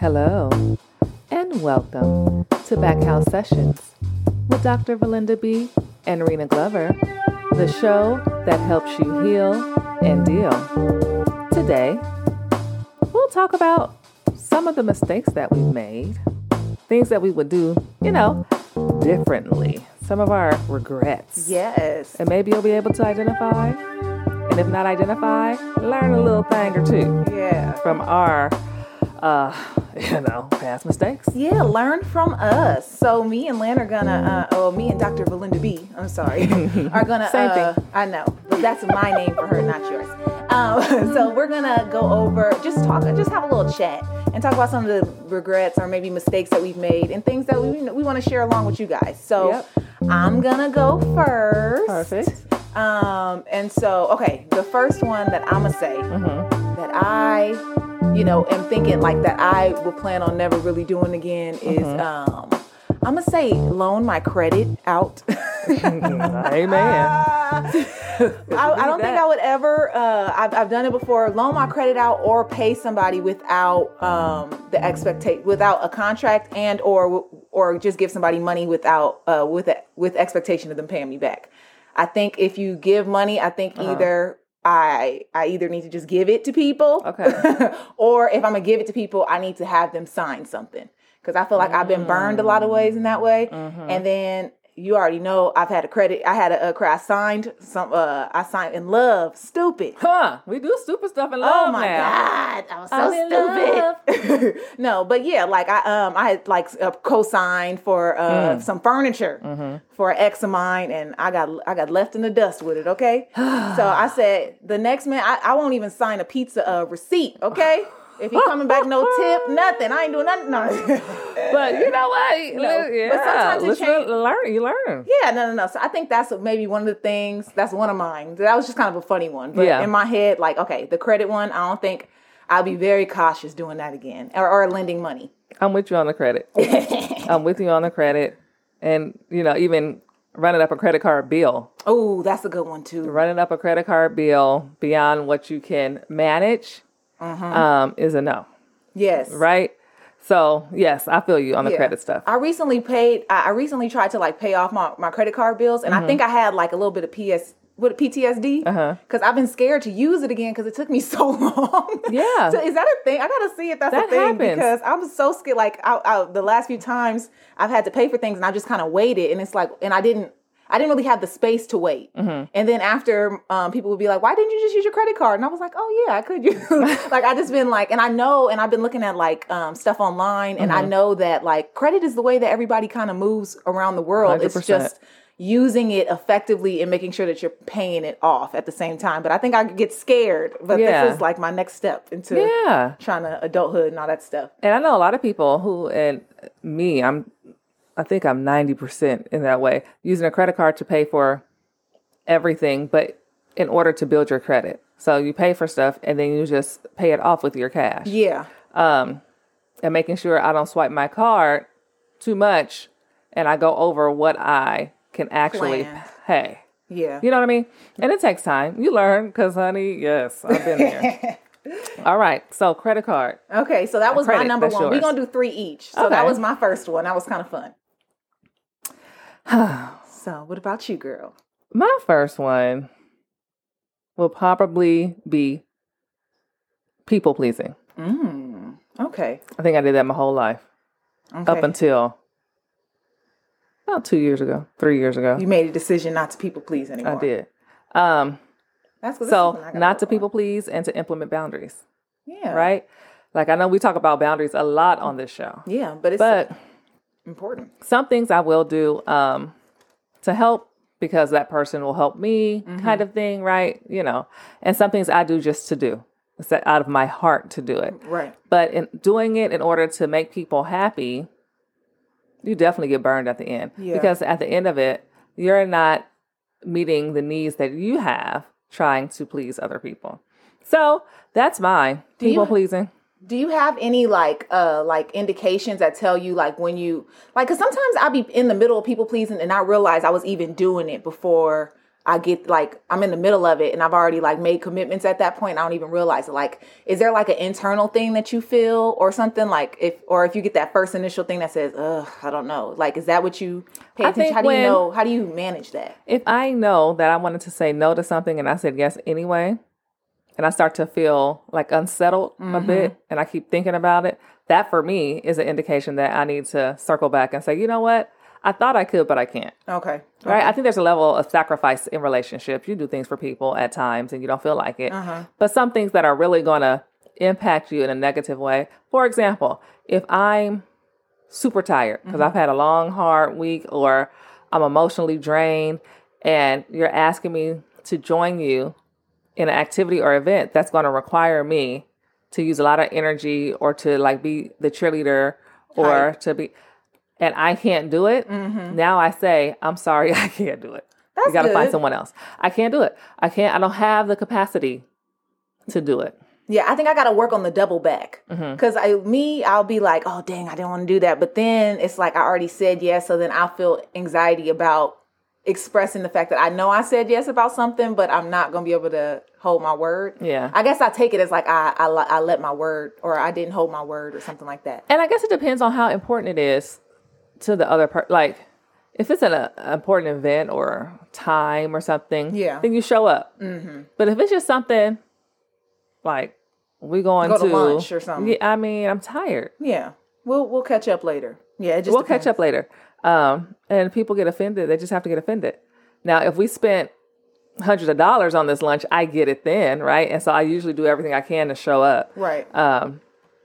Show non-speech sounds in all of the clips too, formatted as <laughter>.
Hello, and welcome to Backhouse Sessions with Dr. Valinda B. and Rena Glover, the show that helps you heal and deal. Today, we'll talk about some of the mistakes that we've made, things that we would do, you know, differently, some of our regrets. Yes. And maybe you'll be able to identify, and if not identify, learn a little thing or two Yeah. from our, uh, <laughs> you know, past mistakes. Yeah, learn from us. So me and Lan are gonna, uh, oh, me and Dr. Valinda B, I'm sorry, <laughs> are gonna. Same uh, thing. I know, but that's my name for her, not yours. Um, <laughs> so we're gonna go over, just talk, just have a little chat, and talk about some of the regrets or maybe mistakes that we've made and things that we we want to share along with you guys. So Yep. I'm gonna go first. Perfect. Um, and so, okay, the first one that I'm gonna say Mm-hmm. that I, you know, am thinking like that I will plan on never really doing again is, Mm-hmm. um, I'm gonna say loan my credit out. <laughs> Amen. <laughs> I, I don't think. I would ever. Uh, I've, I've done it before. Loan my credit out or pay somebody without um, the expectation, without a contract, and or or just give somebody money without uh, with with expectation of them paying me back. I think if you give money, I think Uh-huh. either I I either need to just give it to people, Okay. <laughs> or if I'm gonna give it to people, I need to have them sign something because I feel like I've been burned a lot of ways in that way. Mm-hmm. And then you already know I've had a credit. I had a, a cre- I signed some. Uh, I signed in love. Stupid. Huh? We do stupid stuff in love Oh my now. god, I was I'm so stupid. <laughs> no, but yeah, like I um I had like a co-signed for uh Mm. some furniture Mm-hmm. for an ex of mine, and I got I got left in the dust with it. Okay, <sighs> so I said the next man I, I won't even sign a pizza uh, receipt. Okay. <sighs> <laughs> If he coming back, no tip, <laughs> nothing. I ain't doing nothing. No. <laughs> But you know what? <laughs> No, Yeah, but sometimes it listen, change- learn. You learn. Yeah, no, no, no. So I think that's maybe one of the things. That's one of mine. That was just kind of a funny one. But Yeah. in my head, like, okay, the credit one, I don't think I'll be very cautious doing that again or, or lending money. I'm with you on the credit. I'm with you on the credit, and you know, even running up a credit card bill, Oh, that's a good one too. running up a credit card bill beyond what you can manage, Mm-hmm. um, is a no. Yes. Right. So yes, I feel you on the Yeah. credit stuff. I recently paid. I, recently tried to like pay off my, my credit card bills, Mm-hmm. and I think I had like a little bit of PS. What PTSD? Uh-huh. Because I've been scared to use it again because it took me <laughs> so long. Yeah. so is that a thing? I gotta see if that's That a thing happens. because I'm so scared. Like I, I, the last few times I've had to pay for things and I just kind of waited, and it's like, and I didn't. I didn't really have the space to wait. Mm-hmm. And then after, um, people would be like, "Why didn't you just use your credit card?" And I was like, "Oh yeah, I could use." <laughs> <laughs> like I just been like, and I know, and I've been looking at like um, stuff online, and Mm-hmm. I know that like credit is the way that everybody kind of moves around the world. It's 100%. just using it effectively and making sure that you're paying it off at the same time. But I think I could get scared. But Yeah. this is like my next step into Yeah. trying to adulthood and all that stuff. And I know a lot of people who, and me, I'm, I think I'm 90% in that way, using a credit card to pay for everything, but in order to build your credit. So you pay for stuff and then you just pay it off with your cash. Yeah. Um, and making sure I don't swipe my card too much and I go over what I can actually Plan. pay. Yeah. You know what I mean? And it takes time. You learn because, honey, yes, I've been there. <laughs> All right. So, credit card. Okay, so that was my number one. We're gonna do three each. So that was my first one. That was kind of fun. <sighs> so what about you, girl? My first one will probably be people pleasing. Mm, okay. I think I did that my whole life Okay. up until about two years ago, three years ago. you made a decision not to people please anymore. I did. Um, That's what. so what I gotta not to on. people please and to implement boundaries, Yeah. right? Like I know we talk about boundaries a lot on this show, Yeah, but it's but important. some things I will do um, to help because that person will help me, Mm-hmm. kind of thing, right? You know, and some things I do just to do. It's out of my heart to do it. Right. But in doing it in order to make people happy, you definitely get burned at the end. Yeah. Because at the end of it, you're not meeting the needs that you have trying to please other people. So that's mine. you- People pleasing. Do you have any like uh like indications that tell you like when you like cuz sometimes I be in the middle of people pleasing and I realize I was even doing it before I get like I'm in the middle of it and I've already like made commitments at that point. I don't even realize it. Like, is there like an internal thing that you feel or something like if or if you get that first initial thing that says, "Ugh, I don't know." Like, is that what you pay attention? How do you know? How do you manage that? If I know that I wanted to say no to something and I said yes anyway, and I start to feel like unsettled a bit mm-hmm. and I keep thinking about it, that for me is an indication that I need to circle back and say, you know what? I thought I could, but I can't. Okay. Right? I think there's a level of sacrifice in relationships. You do things for people at times and you don't feel like it. Uh-huh. But some things that are really going to impact you in a negative way. For example, if I'm super tired because mm-hmm. I've had a long, hard week or I'm emotionally drained and you're asking me to join you in an activity or event that's going to require me to use a lot of energy or to like be the cheerleader or Hype. to be and I can't do it, now I say, I'm sorry, <laughs> I can't do it. That's you got to find someone else. I can't do it. I can't, I don't have the capacity to do it. Yeah, I think I got to work on the double back Mm-hmm. because I me I'll be like, oh dang, I didn't want to do that, but then it's like I already said yes, so then I'll feel anxiety about expressing the fact that I know I said yes about something, but I'm not gonna be able to hold my word. Yeah. I guess I take it as like I I, I let my word or I didn't hold my word or something like that. And I guess it depends on how important it is to the other part. Like, if it's an uh, important event or time or something, Yeah. then you show up. Mm-hmm. But if it's just something like we going Go to to lunch or something. Yeah, I mean, I'm tired. Yeah, we'll we'll catch up later. Yeah, it just we'll catch up later. Um, and people get offended. They just have to get offended. Now, if we spent hundreds of dollars on this lunch, I get it then, right? And so I usually do everything I can to show up. Right. Um,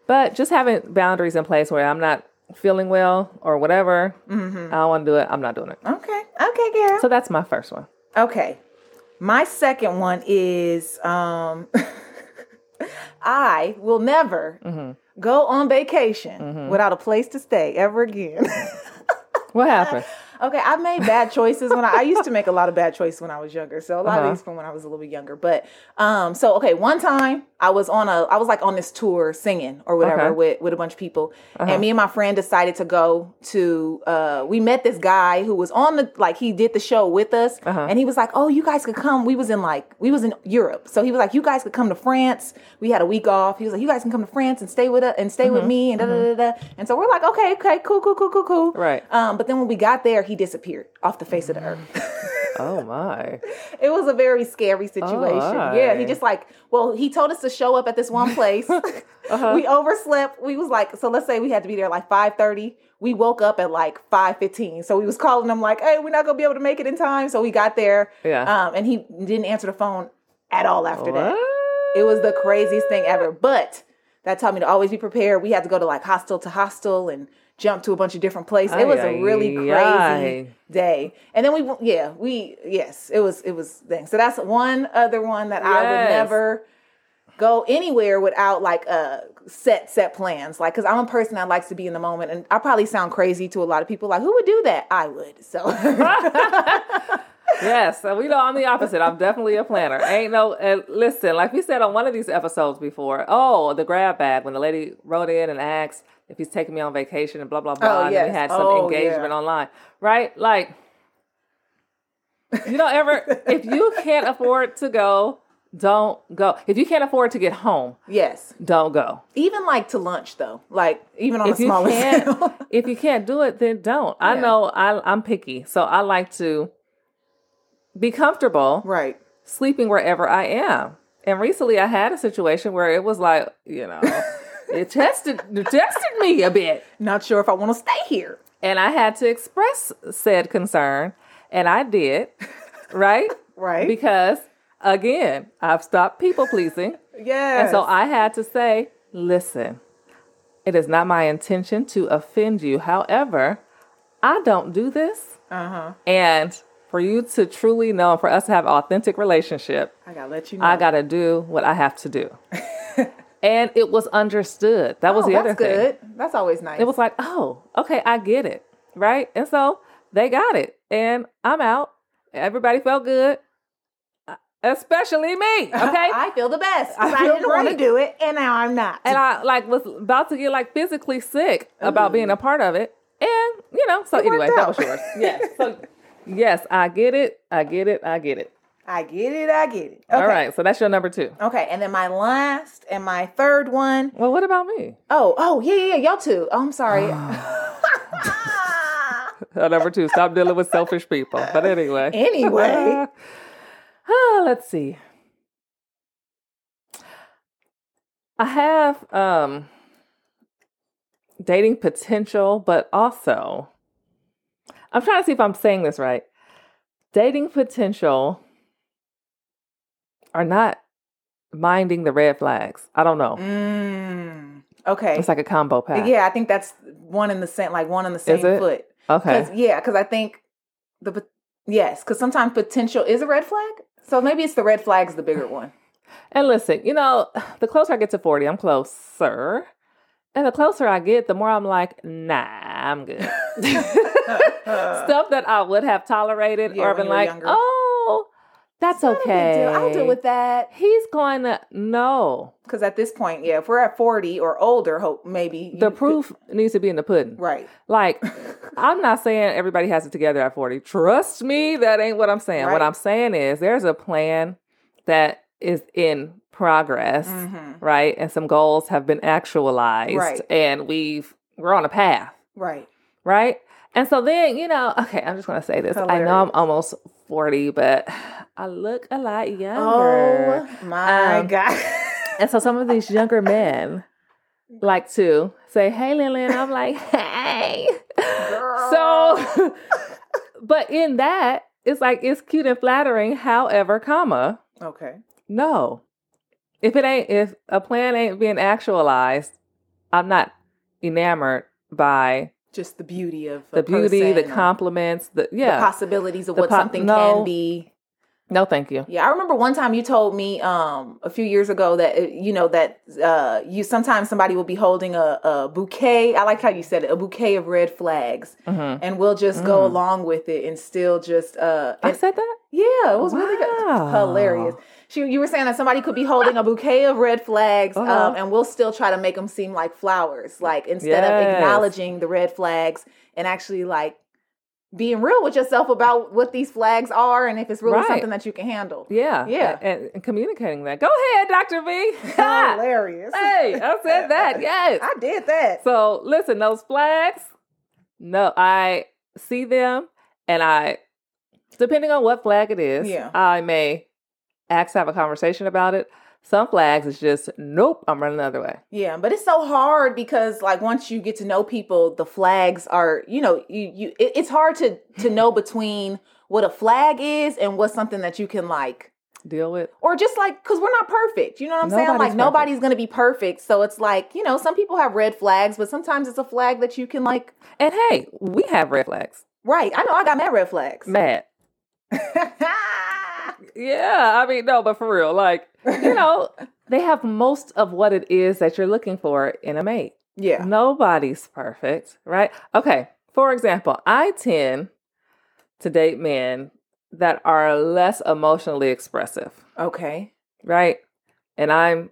but just having boundaries in place where I'm not feeling well or whatever, Mm-hmm. I don't want to do it. I'm not doing it. okay. Okay, Gary. So that's my first one. Okay. My second one is um <laughs> I will never Mm-hmm. go on vacation without a place to stay ever again. <laughs> What happened? Okay, I've made bad choices when I, I used to make a lot of bad choices when I was younger. So a lot Uh-huh. of these from when I was a little bit younger. But um so okay, one time I was on a I was like on this tour singing or whatever Okay. Uh-huh. with with a bunch of people. And me and my friend decided to go to uh we met this guy who was on the like he did the show with us Uh-huh. and he was like, "Oh, you guys could come." We was in like we was in Europe. So he was like, "You guys could come to France." We had a week off. He was like, "You guys can come to France and stay with us and stay Mm-hmm. with me and da da da da." And so we're like, "Okay, okay, cool, cool, cool, cool, cool." Right. Um, but then when we got there, he disappeared off the face of the earth. Oh my. <laughs> it was a very scary situation. yeah, he just like, well, he told us to show up at this one place. <laughs> Uh-huh. We overslept. We was like, so let's say we had to be there like five thirty. We woke up at like five fifteen. So we was calling him like, hey, we're not gonna be able to make it in time. So we got there. Yeah. Um, and he didn't answer the phone at all after that. It was the craziest thing ever. But that taught me to always be prepared. We had to go to like hostel to hostel and jump to a bunch of different places. it was a really crazy ay. day. And then we, yeah, we, yes, it was, it was thing. So that's one other one that I would never go anywhere without like a set set plans like because i'm a person that likes to be in the moment and i probably sound crazy to a lot of people like who would do that i would so <laughs> Yes, so we know I'm the opposite. I'm definitely a planner. Ain't no and listen, like we said on one of these episodes before. Oh, the grab bag when the lady wrote in and asked if he's taking me on vacation and blah blah oh, blah. Oh, and we had some Oh, engagement yeah. online, right? Like, you don't ever <laughs> if you can't afford to go, don't go. If you can't afford to get home, yes don't go. even like to lunch though like even on If a smaller scale <laughs> if you can't do it, then don't. I Yeah. know I, I'm picky, so I like to be comfortable right sleeping wherever I am. And recently I had a situation where it was like, you know, <laughs> it tested it tested me a bit. not sure if i want to stay here And I had to express said concern. And I did, <laughs> right? right Because again, I've stopped people pleasing. yes And so I had to say, listen, it is not my intention to offend you. However, I don't do this. uh-huh And for you to truly know, for us to have authentic relationship, i gotta let you know I got to do what I have to do. <laughs> and it was understood. That was oh, the that's other thing. good that's always nice It was like, oh, okay, I get it. Right. And so they got it. And I'm out. Everybody felt good, uh, especially me. <laughs> Okay. I feel the best. I I, didn't want to do it, and now I'm not. and I like was about to get like physically sick about being a part of it. And, you know, so It anyway, that was yours. <laughs> Yes. So Yes, I get it. I get it. I get it. I get it. I get it. All right. So that's your number two. Okay, and then my last and my third one. Well, what about me? Oh, oh, yeah, yeah, yeah, y'all too. Oh, I'm sorry. <sighs> <laughs> Number two, stop dealing with selfish people. But anyway. anyway, <laughs> Ah, let's see. I have um dating potential, but also I'm trying to see if I'm saying this right. Dating potential are not minding the red flags. I don't know. mm, okay. It's like a combo pack. Yeah, I think that's one in the same, like one in the same foot. Okay. Cause, yeah, because I think the yes, because sometimes potential is a red flag. So maybe it's the red flag's the bigger one. And listen, you know, <sighs> the closer I get to 40, I'm closer. And the closer I get, the more I'm like, nah, I'm good. <laughs> <laughs> Stuff that I would have tolerated Yeah, or been like, oh, that's Not a big okay. I'll deal with that. He's going to know. Because at this point, yeah, if we're at forty or older, hope maybe The could- proof needs to be in the pudding. right? Like, <laughs> I'm not saying everybody has it together at 40. Trust me, that ain't what I'm saying. What I'm saying is there's a plan that is in progress, Mhm. right? And some goals have been actualized Right. and we've we're on a path, Right. right? And so then, you know, okay, I'm just going to say this. I know I'm almost 40, but I look a lot younger. Oh my Um, god! And so some of these younger men <laughs> like to say, "Hey, Lillian," I'm like, <laughs> "Hey." Girl. So, <laughs> but in that, it's like it's cute and flattering. However, comma, okay. no. If it ain't, if a plan ain't being actualized, I'm not enamored by Just the beauty of the beauty, the compliments, the the yeah. possibilities of The what po- something no. can be. No, thank you. Yeah, I remember one time you told me um a few years ago that uh, you know that uh you sometimes somebody will be holding a, a bouquet. I like how you said it, a bouquet of red flags, Mhm. and we'll just go Mm. along with it and still just uh I and- said that. yeah, it was really good, hilarious. She, you were saying that somebody could be holding a bouquet of red flags, Uh-huh. um, and we'll still try to make them seem like flowers, like instead of acknowledging the red flags and actually like being real with yourself about what these flags are and if it's really Right. something that you can handle. Yeah, Yeah. and, and communicating that. Go ahead, Doctor V. <laughs> Hilarious. hey, I said that. <laughs> Yes. I did that. So listen, those flags, no, I see them and I, depending on what flag it is, Yeah. I may ask to have a conversation about it. Some flags is just, nope, I'm running the other way. Yeah, but it's so hard because like once you get to know people, the flags are, you know, you you it, it's hard to to know <laughs> between what a flag is and what's something that you can like Deal with. or just like because we're not perfect you know what i'm saying like perfect. nobody's gonna be perfect so it's like you know some people have red flags but sometimes it's a flag that you can like And hey, we have red flags. right i know i got mad red flags Mad. <laughs> Yeah, I mean, no, but for real, like, you know, they have most of what it is that you're looking for in a mate. yeah Nobody's perfect, right? Okay. For example, I tend to date men that are less emotionally expressive, okay right? And I'm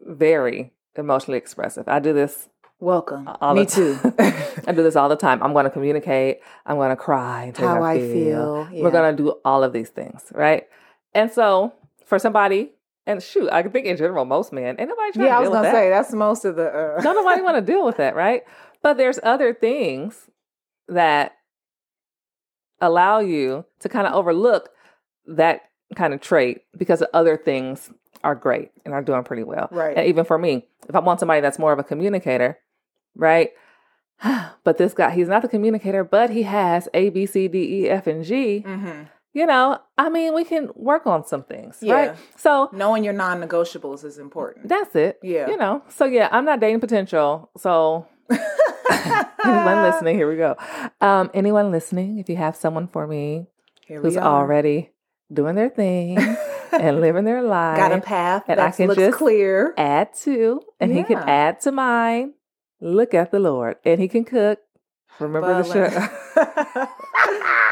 very emotionally expressive. I do this welcome all me too <laughs> I do this all the time. I'm going to communicate. I'm going to cry. How i feel yeah. We're going to do all of these things, right? And so for somebody, and shoot, I think in general, most men, ain't nobody trying yeah i was gonna that. say that's most of the uh Don't nobody want to <laughs> deal with that, right? But there's other things that allow you to kind of overlook that kind of trait because other things are great and are doing pretty well. Right. And even for me, if I want somebody that's more of a communicator, right? <sighs> But this guy, he's not the communicator, but he has A, B, C, D, E, F, and G. mhm. You know, I mean, we can work on some things, Yeah. right? So knowing your non-negotiables is important that's it. Yeah. You know, so yeah, I'm not dating potential. So <laughs> anyone listening, here we go. Um, anyone listening, if you have someone for me Here who's are. already doing their thing <laughs> and living their life, got a path and I that can looks just clear add to, and he can add to mine. Look at the Lord, and he can cook. Remember the show.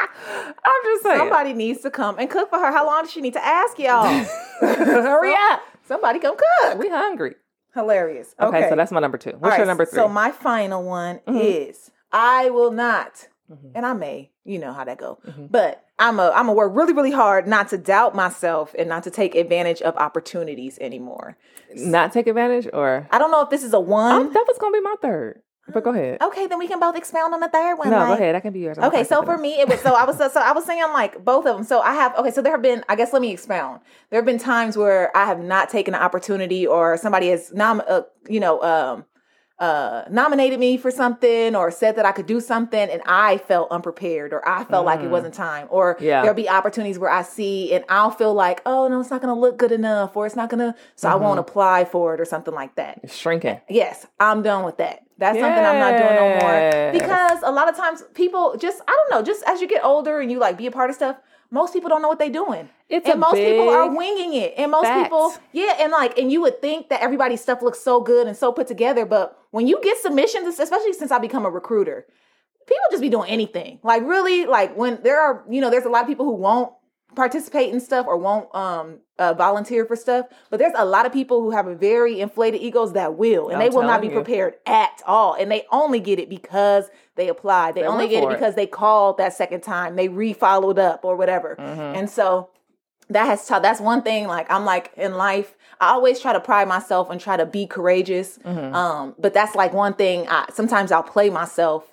<laughs> I'm just saying. Somebody needs to come and cook for her. How long does she need to ask y'all? <laughs> Hurry up. Somebody come cook. We hungry. Hilarious. Okay, Okay, so that's my number two. What's right, your number three? So my final one Mhm. is I will not Mhm. and I may, you know how that go. Mhm. But I'm a I'm a work really really hard not to doubt myself and not to take advantage of opportunities anymore. Not take advantage, or I don't know if this is a Oh, one. that was gonna be my third. But go ahead. Okay, then we can both expound on the third one. no, like- go ahead. That can be yours. I'm Okay, so for me, it was so I was so, so I was saying like both of them. So I have okay. So there have been I guess let me expound. There have been times where I have not taken an opportunity or somebody has nom uh, you know um uh nominated me for something or said that I could do something and I felt unprepared or I felt like it Mm. wasn't time or Yeah. there'll be opportunities where I see and I'll feel like oh no it's not gonna look good enough or it's not gonna so I won't Mm-hmm. apply for it or something like that. It's shrinking. Yes, I'm done with that. That's something I'm not doing no more. Because a lot of times people just, I don't know, just as you get older and you like be a part of stuff, most people don't know what they're doing. It's and most people are winging it. And most fact. people, yeah, and like, and you would think that everybody's stuff looks so good and so put together. But when you get submissions, especially since I become a recruiter, people just be doing anything. Like really, like when there are, you know, there's a lot of people who won't participate in stuff or won't um uh, volunteer for stuff but there's a lot of people who have a very inflated egos that will and I'm they will not be you. prepared at all and they only get it because they applied they, They only get it it. because they called that second time they re-followed up or whatever Mhm. and so that has taught that's one thing like i'm like in life i always try to pride myself and try to be courageous Mhm. um but that's like one thing i sometimes i'll play myself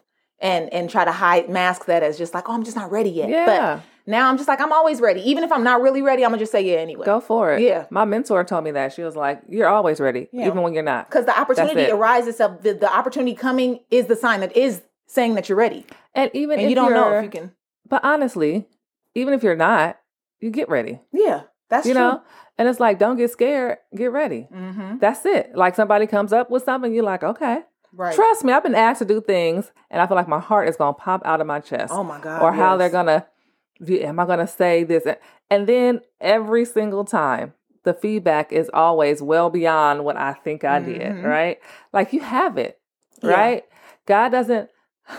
and and try to hide mask that as just like oh i'm just not ready yet Yeah. but now i'm just like i'm always ready even if i'm not really ready i'm gonna just say yeah anyway Go for it. Yeah. My mentor told me that. She was like, You're always ready, Yeah. even when you're not. because the opportunity it. arises of the, the opportunity coming is the sign that is saying that you're ready And even and if you don't know if you can But honestly, even if you're not, you get ready. yeah that's you true know? And it's like, don't get scared, get ready. mm-hmm. That's it. Like somebody comes up with something, you're like, okay. right Trust me, I've been asked to do things and I feel like my heart is gonna pop out of my chest. oh my god or how they're gonna am I gonna say this? And then every single time the feedback is always well beyond what I think I did, Mhm. right? Like you have it, Yeah. right? God doesn't <laughs>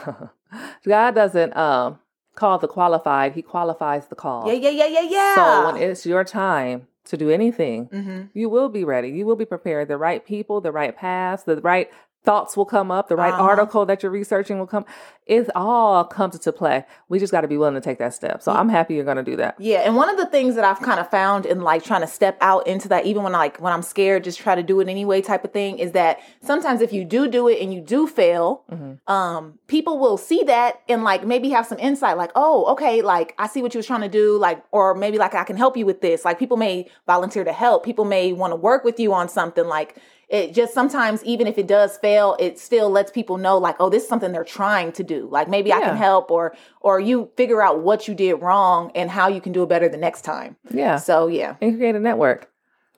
God doesn't um call the qualified, he qualifies the call. yeah yeah yeah yeah yeah So when it's your time to do anything, mm-hmm. you will be ready. You will be prepared. The right people, the right paths, the right thoughts will come up. The right Uh-huh. article that you're researching will come. It all comes into play. We just got to be willing to take that step. So I'm happy you're going to do that. Yeah, and one of the things that I've kind of found in like trying to step out into that, even when like when I'm scared, just try to do it anyway, type of thing, is that sometimes if you do do it and you do fail, Mhm. um, people will see that and like maybe have some insight, like, oh, okay, like I see what you was trying to do, like, or maybe like I can help you with this. Like people may volunteer to help, people may want to work with you on something, like. It just sometimes, even if it does fail, it still lets people know, like, oh, this is something they're trying to do. Like maybe I can help, or or you figure out what you did wrong and how you can do it better the next time. Yeah. So yeah, And create a network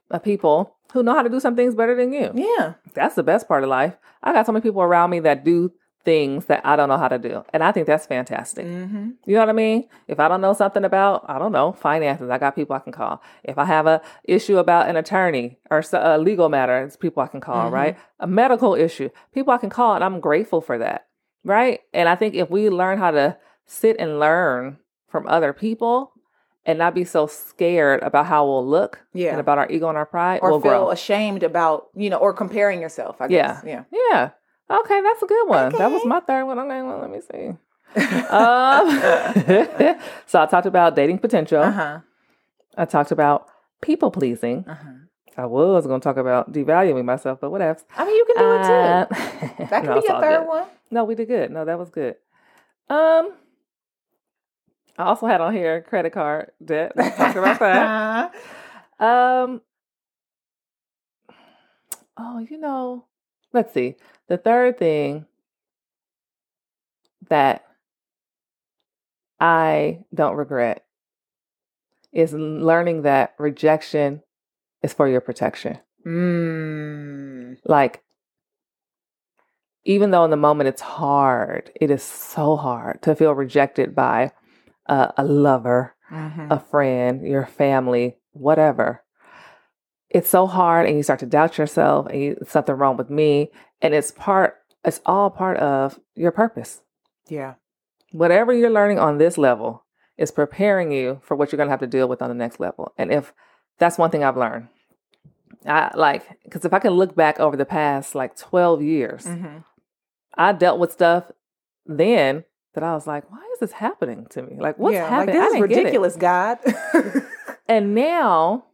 of people who know how to do some things better than you. yeah, That's the best part of life. I got so many people around me that do things that I don't know how to do. And I think that's fantastic. mm-hmm. You know what I mean? If I don't know something about, I don't know, finances, I got people I can call. If I have a issue about an attorney or a legal matter, it's people I can call, Mhm. right? A medical issue, people I can call, and I'm grateful for that, right? And I think if we learn how to sit and learn from other people and not be so scared about how we'll look Yeah. and about our ego and our pride, or we'll feel grow. ashamed about you know, or comparing yourself. I Yeah. guess. Yeah. Yeah. Okay, that's a good one. That was my third one. Okay, well, let me see. <laughs> um, <laughs> so I talked about dating potential. Uh huh. I talked about people pleasing. Uh huh. I was going to talk about devaluing myself, but whatever. I mean, you can do it too. Uh, <laughs> That can no, be your third good. one. No, we did good. No, that was good. Um, I also had on here credit card debt. Let's talk about that. Um. Oh, you know, let's see. The third thing that I don't regret is learning that rejection is for your protection. Mm. Like, even though in the moment it's hard, it is so hard to feel rejected by a, a lover, Mhm. a friend, your family, whatever. It's so hard, and you start to doubt yourself, and you, something wrong with me, and it's part. It's all part of your purpose. Yeah. Whatever you're learning on this level is preparing you for what you're going to have to deal with on the next level. And if that's one thing I've learned, I like because if I can look back over the past like 12 years, Mm-hmm. I dealt with stuff then that I was like, why is this happening to me? Like, what's yeah, happening? Like, this is didn't get it. ridiculous, God. <laughs> And now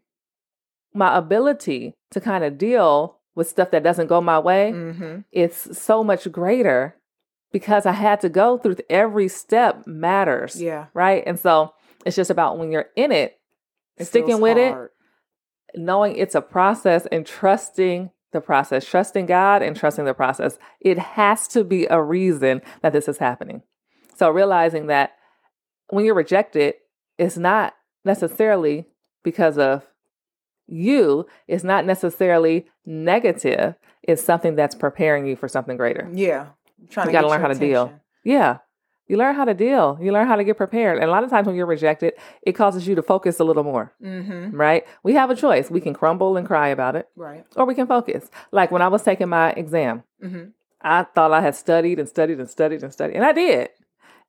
my ability to kind of deal with stuff that doesn't go my way mm-hmm. is so much greater because I had to go through every step matters. Yeah. Right. And so it's just about when you're in it, sticking with hard. it, knowing it's a process and trusting the process, trusting God and trusting the process. It has to be a reason that this is happening. So realizing that when you're rejected, it's not necessarily because of you, is not necessarily negative. It's something that's preparing you for something greater. Yeah. Trying You gotta learn your how to deal. Yeah. You learn how to deal. You learn how to get prepared. And a lot of times when you're rejected, it causes you to focus a little more, Mm-hmm. right? We have a choice. We can crumble and cry about it, Right. or we can focus. Like when I was taking my exam, Mm-hmm. I thought I had studied and studied and studied and studied, and I did.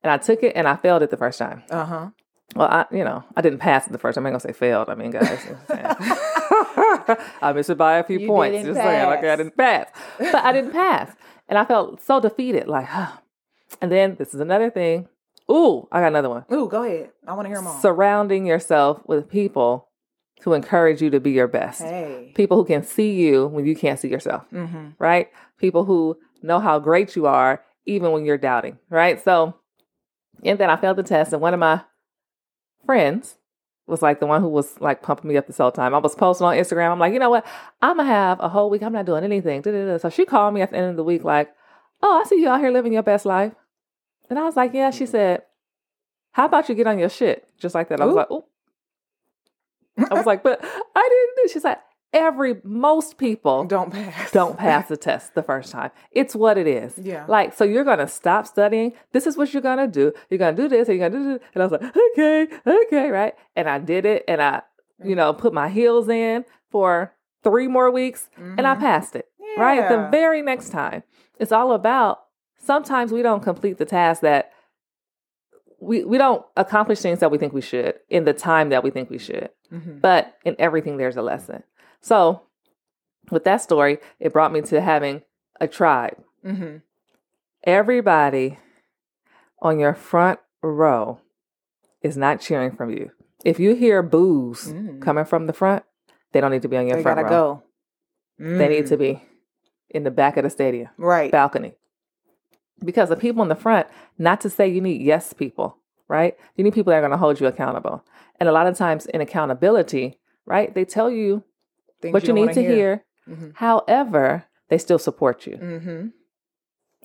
And I took it and I failed it the first time. Uh huh. Well, I, you know, I didn't pass it the first time. I'm gonna say failed. I mean, guys, <laughs> you know what I'm saying? <laughs> I missed it by a few You points. Just saying, okay, I didn't pass, but I didn't pass, and I felt so defeated. Like, and then this is another thing. Ooh, I got another one. Ooh, go ahead. I want to hear them all. Surrounding yourself with people who encourage you to be your best. hey. People who can see you when you can't see yourself Mm-hmm. right? People who know how great you are, even when you're doubting, right? So, and then I failed the test, and one of my friends was like the one who was like pumping me up this whole time. I was posting on Instagram. I'm like, you know what? I'm gonna have a whole week. I'm not doing anything. Da-da-da. So she called me at the end of the week, like, oh, I see you out here living your best life. And I was like, yeah. She mm-hmm. said, how about you get on your shit? Just like that. I was Ooh. like, oh. I was like, but I didn't do. She's like, every most people Don't pass. don't pass the test the first time. It's what it is. Yeah. Like, so you're gonna stop studying. This is what you're gonna do. You're gonna do this, and you're gonna do this. And I was like, okay, okay, right. And I did it, and I, you know, put my heels in for three more weeks, and I Mhm. passed it. Right. The very next time. It's all about sometimes we don't complete the task that we we don't accomplish things that we think we should in the time that we think we should. Mhm. But in everything, there's a lesson. So, with that story, it brought me to having a tribe. Mhm. Everybody on your front row is not cheering from you. If you hear boos Mm. coming from the front, they don't need to be on your They front gotta row. go. They need Mm. to be in the back of the stadium Right. balcony. Because the people in the front, not to say you need yes people, right? You need people that are going to hold you accountable. And a lot of times in accountability, right, they tell you Things what you, don't need to hear. Mhm. However, they still support you. Mm-hmm.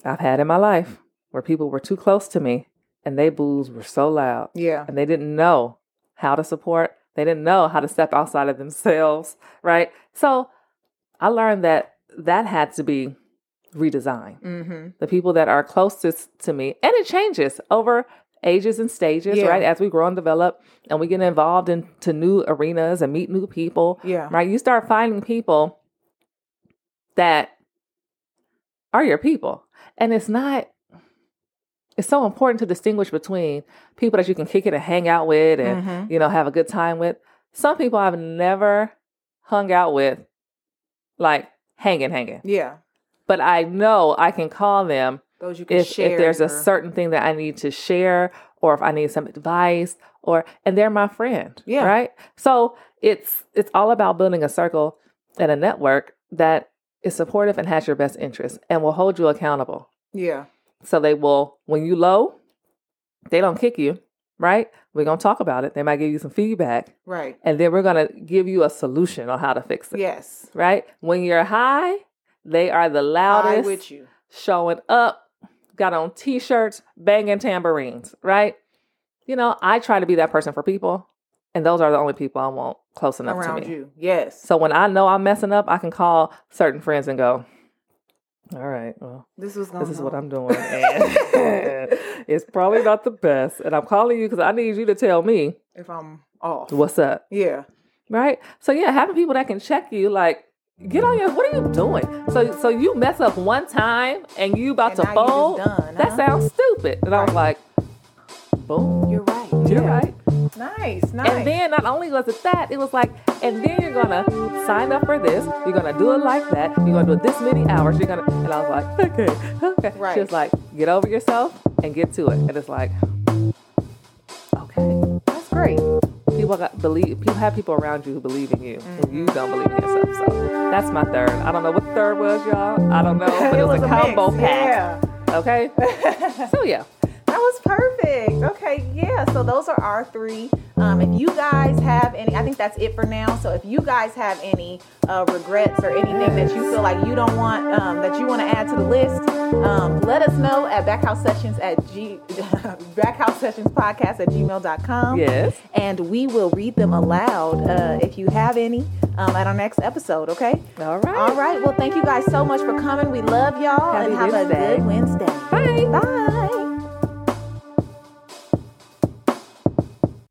I've had in my life where people were too close to me and they boos were so loud Yeah. and they didn't know how to support. They didn't know how to step outside of themselves, <laughs> right? So I learned that that had to be redesigned. Mm-hmm. The people that are closest to me, and it changes over ages and stages, Yeah. right? As we grow and develop and we get involved into new arenas and meet new people, Yeah. right? You start finding people that are your people. And it's not, it's so important to distinguish between people that you can kick it and hang out with and, Mhm. you know, have a good time with. Some people I've never hung out with, like hanging, hanging. Yeah. But I know I can call them Those you can if, share. if there's a certain thing that I need to share or if I need some advice or and they're my friend. Yeah. Right. So it's it's all about building a circle and a network that is supportive and has your best interest and will hold you accountable. Yeah. So they will when you low, they don't kick you, right? We're gonna talk about it. They might give you some feedback Right. and then we're gonna give you a solution on how to fix it. Yes. Right? When you're high, they are the loudest with you. showing up, got on t shirts, banging tambourines, right? You know, I try to be that person for people, and those are the only people I want close enough Around to me. you. Yes. So when I know I'm messing up, I can call certain friends and go, All right, well, this was this is what I'm doing. And <laughs> it's probably not the best. And I'm calling you because I need you to tell me if I'm off. what's up, Yeah. right? So yeah, having people that can check you, like, get on your, what are you doing? So so you mess up one time and you about And to fold. done, That huh? sounds stupid. And I was like, boom, You're right. you're Yeah. right. Nice. Nice. And then not only was it that, it was like, and then you're gonna sign up for this. You're gonna do it like that. You're gonna do it this many hours. You're gonna, and I was like, okay, okay. Right. She was like, get over yourself and get to it. And it's like, okay, That's great. People got believe. People have people around you who believe in you, and you don't believe in yourself. So that's my third. I don't know what the third was, y'all. I don't know, but <laughs> it, was, a combo mix, pack. Yeah. Okay. <laughs> so yeah. That was perfect. Okay, yeah. So those are our three. Um, if you guys have any, I think that's it for now. So if you guys have any uh, regrets or anything that you feel like you don't want, um, that you want to add to the list, um, let us know at backhouse sessions at g <laughs> backhouse sessions podcast at gmail.com. Yes. And we will read them aloud uh, if you have any um, at our next episode. Okay. All right. All right. Well, thank you guys so much for coming. We love y'all Happy and have Wednesday. a good Wednesday. Bye. Bye.